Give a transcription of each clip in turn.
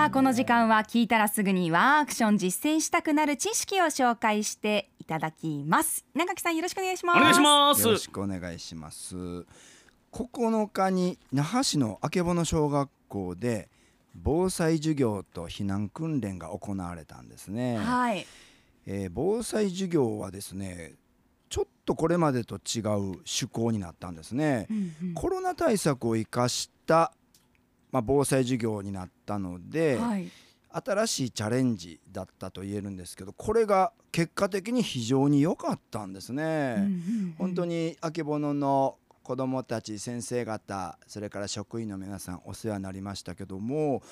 さあこの時間は聞いたらすぐにワンアクション実践したくなる知識を紹介していただきます。稲垣さんよろしくお願いします。お願いしますよろしくお願いします。9日に那覇市のあけぼの小学校で防災授業と避難訓練が行われたんですね、はい。えー防災授業はですねちょっとこれまでと違う趣向になったんですね、うんうん。コロナ対策を生かした、まあ、防災授業になったので、はい新しいチャレンジだったと言えるんですけどこれが結果的に非常に良かったんですね。うんうんうん本当にあけぼのの子どもたち先生方それから職員の皆さんお世話になりましたけども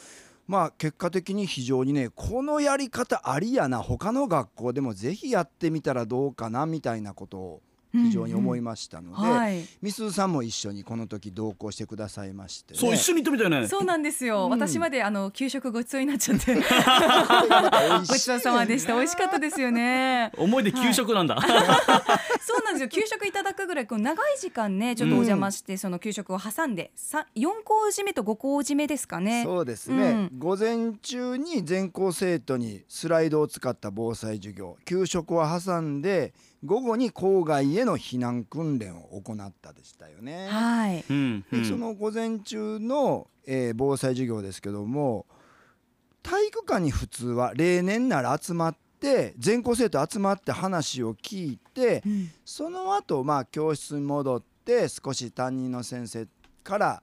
まあ結果的に非常にねこのやり方ありやな他の学校でもぜひやってみたらどうかなみたいなことを非常に思いましたので、はい。みすずさんも一緒にこの時同行してくださいまして、ね、そう一緒に行ってみたよね。そうなんですよ、うん。私まであの給食ごちそうになっちゃって。ごちそうさまでした。美味しかったですよね。思い出給食なんだ、そうなんですよ。給食いただくぐらいこう長い時間ねちょっとお邪魔して、その給食を挟んでさ4校締めと5校締めですかね。そうですね、う午前中に全校生徒にスライドを使った防災授業。給食を挟んで午後に校外への避難訓練を行ったでしたよね。はいうんうんでその午前中の、えー防災授業ですけども体育館に普通は例年なら集まって全校生徒集まって話を聞いてうんその後まあ教室に戻って少し担任の先生から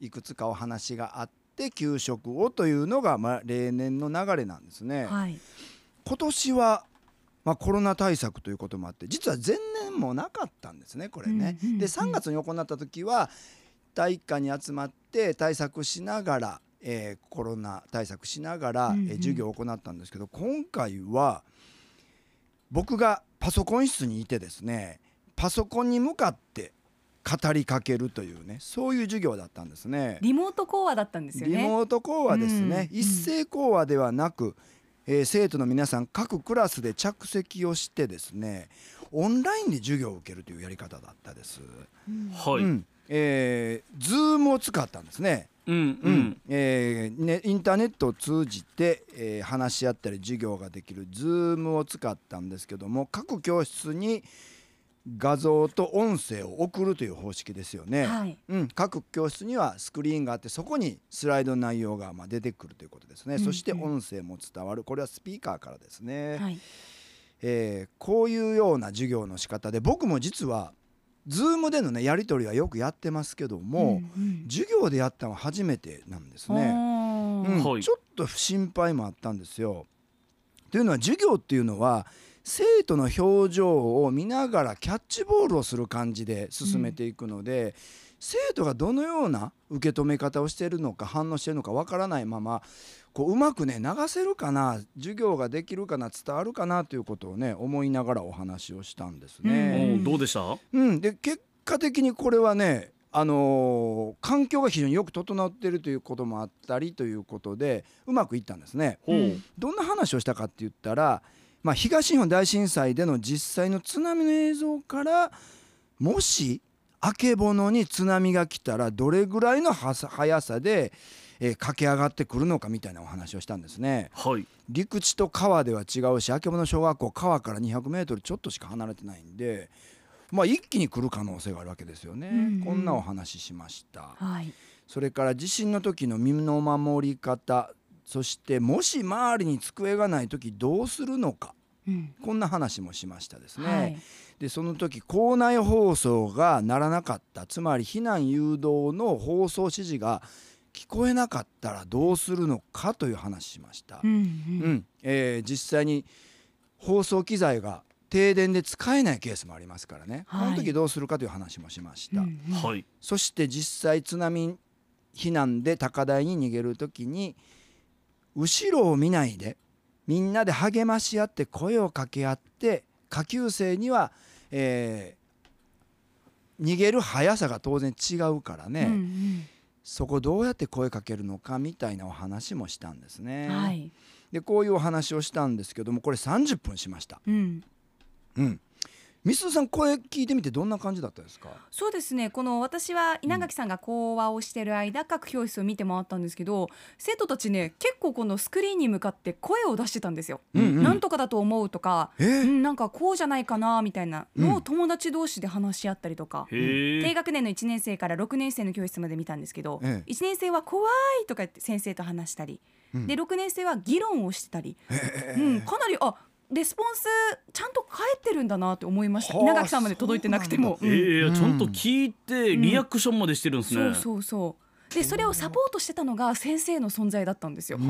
いくつかお話があって給食をというのがまあ例年の流れなんですね。はい今年はまあコロナ対策ということもあって実は前年もなかったんですねこれね。で3月に行った時は体育館に集まって対策しながら、えーコロナ対策しながら、えー授業を行ったんですけど今回は僕がパソコン室にいてですねパソコンに向かって語りかけるというねそういう授業だったんですね。リモート講話だったんですよね。リモート講話ですね、うん。一斉講話ではなく、えー生徒の皆さん各クラスで着席をしてですねオンラインで授業を受けるというやり方だったです。うんはい、うんえー、ズームを使ったんですね。うんうん、うんえーねインターネットを通じて、えー話し合ったり授業ができるズームを使ったんですけども各教室に画像と音声を送るという方式ですよね。はい。うん、各教室にはスクリーンがあってそこにスライドの内容がまあ出てくるということですね、うんうん。そして音声も伝わる。これはスピーカーからですね、はい。えーこういうような授業の仕方で僕も実は Zoom でのねやり取りはよくやってますけども、うんうん。授業でやったのは初めてなんですね、うん。はい。ちょっと心配もあったんですよ。というのは授業っていうのは生徒の表情を見ながらキャッチボールをする感じで進めていくので、生徒がどのような受け止め方をしているのか反応しているのかわからないままこううまくね流せるかな授業ができるかな伝わるかなということをね思いながらお話をしたんですね。おうどうでした？うん、で結果的にこれはね、あのー環境が非常によく整っているということもあったりということでうまくいったんですね。どんな話をしたかって言ったら、まあ、東日本大震災での実際の津波の映像からもしあけぼのに津波が来たらどれぐらいの速さで、えー駆け上がってくるのかみたいなお話をしたんですね。はい。陸地と川では違うしあけぼの小学校川から 200m ちょっとしか離れてないんで、まあ、一気に来る可能性があるわけですよね、うんうん。こんなお話ししました。はい。それから地震の時の身の守り方そしてもし周りに机がない時どうするのか？うん。こんな話もしましたですね、はい。でその時校内放送がならなかったつまり避難誘導の放送指示が聞こえなかったらどうするのかという話しました、うんううんん。えー実際に放送機材が停電で使えないケースもありますからね、はい。この時どうするかという話もしました、うんうん。はい。そして実際津波避難で高台に逃げる時に後ろを見ないでみんなで励まし合って声を掛け合って下級生には、えー逃げる速さが当然違うからね、うんそこどうやって声かけるのかみたいなお話もしたんですうね。んはい。でこういうお話をしたんですけどもこれ30分しました。うん。うん、みすさん声聞いてみてどんな感じだったですか？そうですね。この私は稲垣さんが講話をしてる間、各教室を見て回ったんですけど生徒たちね結構このスクリーンに向かって声を出してたんですよ。うんうん。なんとかだと思うとか、え？ーうん、なんかこうじゃないかなみたいなうん。のを友達同士で話し合ったりとか、へえ。低学年の1年生から6年生の教室まで見たんですけど、ええ。1年生は怖いとか言って先生と話したり、うん。で6年生は議論をしてたり、えうん、かなりあレスポンスちゃんと返ってるんだなって思いました。はあ稲垣さんまで届いてなくても。えうんえちゃんと聞いてリアクションまでしてるんですね。そうそうそう。でそれをサポートしてたのが先生の存在だったんですよ。はあ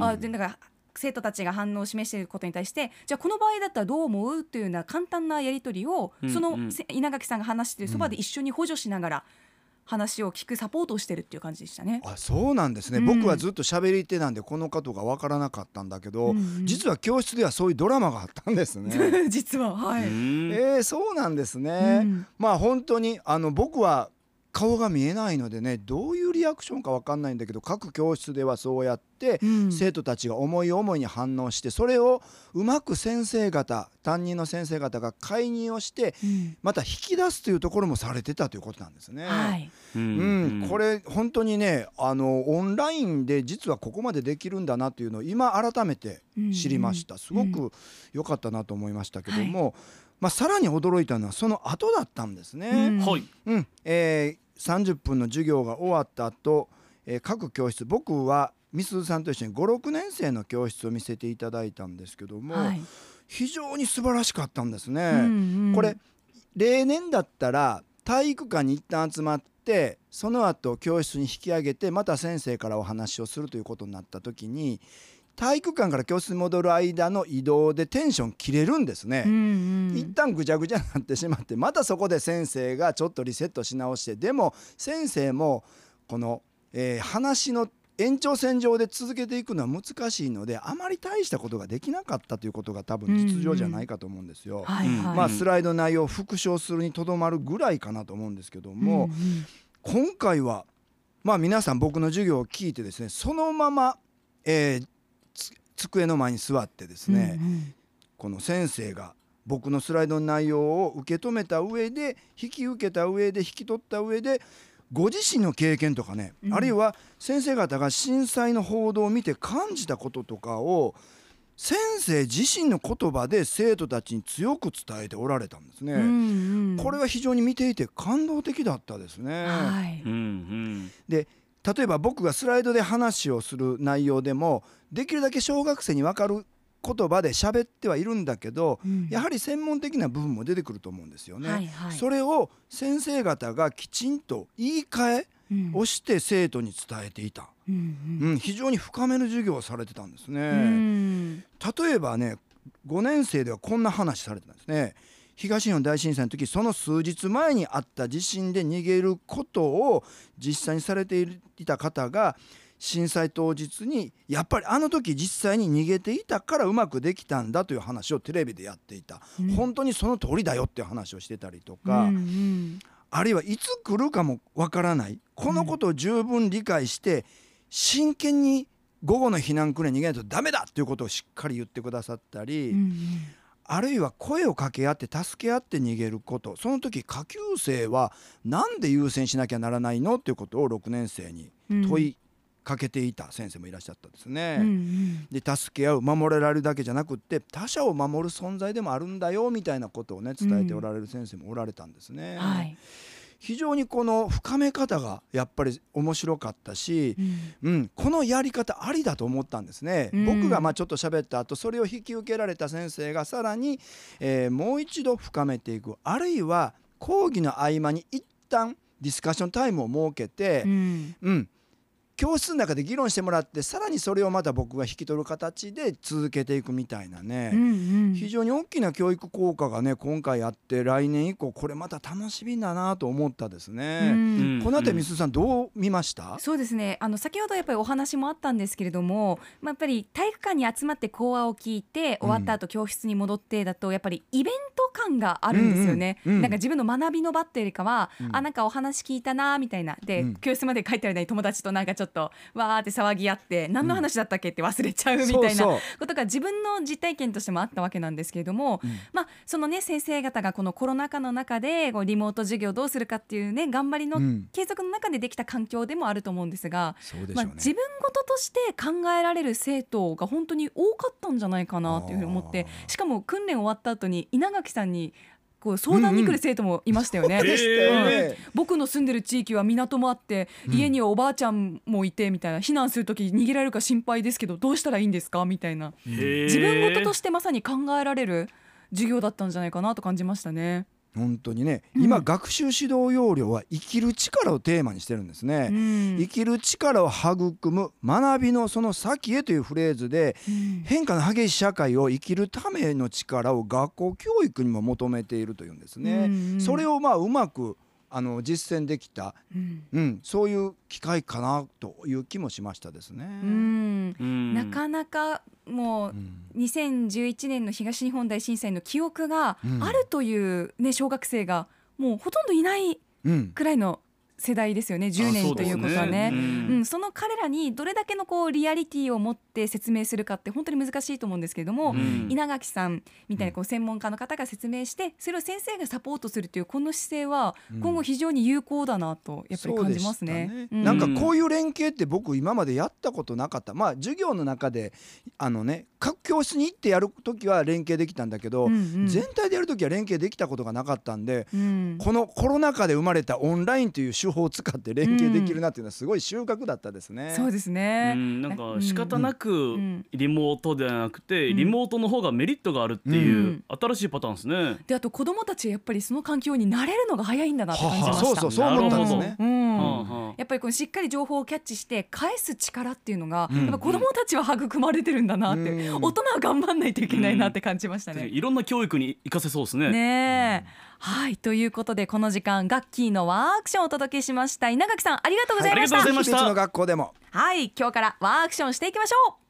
はあ。あでだから生徒たちが反応を示していることに対してじゃあこの場合だったらどう思う？っていうような簡単なやり取りを、うんその稲垣さんが話してるそばで一緒に補助しながら話を聞くサポートをしてるっていう感じでしたね。あそうなんですね、うん僕はずっと喋り手なんでこの方が分からなかったんだけど、うんうん実は教室ではそういうドラマがあったんですね。実ははい。うんえー、そうなんですね。うんまあ本当にあの僕は顔が見えないのでねどういうリアクションか分かんないんだけど各教室ではそうやってうん。生徒たちが思い思いに反応してそれをうまく先生方担任の先生方が介入をしてうん。また引き出すというところもされてたということなんですね。はい。ううん、これ本当にねあのオンラインで実はここまでできるんだなというのを今改めて知りました、すごく良かったなと思いましたけども、まあ、さらに驚いたのはその後だったんですね。うんはい。うんえー30分の授業が終わった後、えー各教室僕はみすずさんと一緒に56年生の教室を見せていただいたんですけども、はい。非常に素晴らしかったんですね。うんうんこれ例年だったら体育館に一旦集まってその後教室に引き上げてまた先生からお話をするということになった時に体育館から教室に戻る間の移動でテンション切れるんですね。うんうん一旦ぐちゃぐちゃになってしまってまたそこで先生がちょっとリセットし直してでも先生もこの、えー話の延長線上で続けていくのは難しいのであまり大したことができなかったということが多分実情じゃないかと思うんですよ。まあ、スライド内容を復唱するにとどまるぐらいかなと思うんですけども、うんうん今回はまあ皆さん僕の授業を聞いてですねそのまま、えーつ机の前に座ってですね、うんうんこの先生が僕のスライドの内容を受け止めた上で引き受けた上で引き取った上でご自身の経験とかね、うんあるいは先生方が震災の報道を見て感じたこととかを先生自身の言葉で生徒たちに強く伝えておられたんですね。うんうんこれは非常に見ていて感動的だったですね。はいうんうん。で例えば僕がスライドで話をする内容でもできるだけ小学生に分かる言葉で喋ってはいるんだけど、うんやはり専門的な部分も出てくると思うんですよね。はいはいそれを先生方がきちんと言い換えうんをして生徒に伝えていた、うんうん非常に深めの授業をされてたんですね。例えばね5年生ではこんな話されてたんですね。東日本大震災の時その数日前にあった地震で逃げることを実際にされていた方が震災当日にやっぱりあの時実際に逃げていたからうまくできたんだという話をテレビでやっていた、うん。本当にその通りだよっていう話をしてたりとか、うんうんあるいはいつ来るかもわからない。このことを十分理解して真剣に午後の避難訓練に逃げないとダメだということをしっかり言ってくださったり、うんあるいは声を掛け合って助け合って逃げること。その時下級生は何で優先しなきゃならないの？ということを6年生にうん。問いかけていた。先生もいらっしゃったんですね。うんうん。で助け合う守られるだけじゃなくって他者を守る存在でもあるんだよみたいなことをね伝えておられる先生もおられたんですね。はい非常にこの深め方がやっぱり面白かったし、うん。うん、このやり方ありだと思ったんですね、うん。僕がまあちょっと喋った後それを引き受けられた先生がさらに、えーもう一度深めていく。あるいは講義の合間に一旦ディスカッションタイムを設けてう、ん。うん教室の中で議論してもらってさらにそれをまた僕が引き取る形で続けていくみたいなね、うんうん。非常に大きな教育効果がね今回あって来年以降これまた楽しみだなと思ったですね。うん。この辺りみすずさんどう見ました？そうですね。あの先ほどやっぱりお話もあったんですけれども、まあ、やっぱり体育館に集まって講話を聞いて終わった後教室に戻ってだとやっぱりイベント感があるんですよね、うんうんうん。なんか自分の学びの場っていうよりかは、うん。あなんかお話聞いたなみたいな。で、うん。教室まで帰ってる間に友達となんかちょっとわーって騒ぎ合って何の話だったっけって忘れちゃうみたいなことが自分の実体験としてもあったわけなんですけれども、うん。まあそのね先生方がこのコロナ禍の中でこうリモート授業どうするかっていうね頑張りのうん。継続の中でできた環境でもあると思うんですが、まあ、自分事として考えられる生徒が本当に多かったんじゃないかなっていうふうに思ってしかも訓練終わった後に稲垣さんにこう相談に来る生徒もいましたよね。そうでしたよね、僕の住んでる地域は港もあってうん。家にはおばあちゃんもいてみたいな避難する時逃げられるか心配ですけどどうしたらいいんですかみたいな。自分事とししてまさに考えられる授業だったんじゃないかなと感じましたね。本当にね、うん。今学習指導要領は生きる力をテーマにしてるんですね、うん。生きる力を育む学びのその先へというフレーズでうん。変化の激しい社会を生きるための力を学校教育にも求めているというんですね。うんそれをまあうまくあの実践できた、うん。うん、そういう機会かなという気もしましたですね。うん。なかなかもううん2011年の東日本大震災の記憶がうん。あるという、ね、小学生がもうほとんどいないうん。くらいの世代ですよね。10あ年ということはね。そうん。その彼らにどれだけのこうリアリティを持って説明するかって本当に難しいと思うんですけれども、うん。稲垣さんみたいなこう専門家の方が説明してそれを先生がサポートするというこの姿勢はうん。今後非常に有効だなとやっぱり感じますね。なんかこういう連携って僕今までやったことなかった。まあ授業の中であのね各教室に行ってやる時は連携できたんだけど、うんうん。全体でやる時は連携できたことがなかったんで、うん。このコロナ禍で生まれたオンラインという手法を使って連携できるなっていうのはすごい収穫だったですね。そうですね。うん、なんか仕方なくんリモートではなくて、うんリモートの方がメリットがあるっていう新しいパターンですね。であと子どもたちはやっぱりその環境に慣れるのが早いんだなって感じました。そうそうそう思ったんですね。うんはあはあやっぱりこのしっかり情報をキャッチして返す力っていうのが、うん。やっぱ子どもたちは育まれてるんだなって、うん。大人は頑張んないといけないなって感じましたね。いろんな教育に活かせそうですね。ねえ、はい。ということでこの時間ガッキーのワークションをお届けしました。稲垣さんありがとうございました、はい。ありがとうございました。別の学校でも。はい。今日からワークションしていきましょう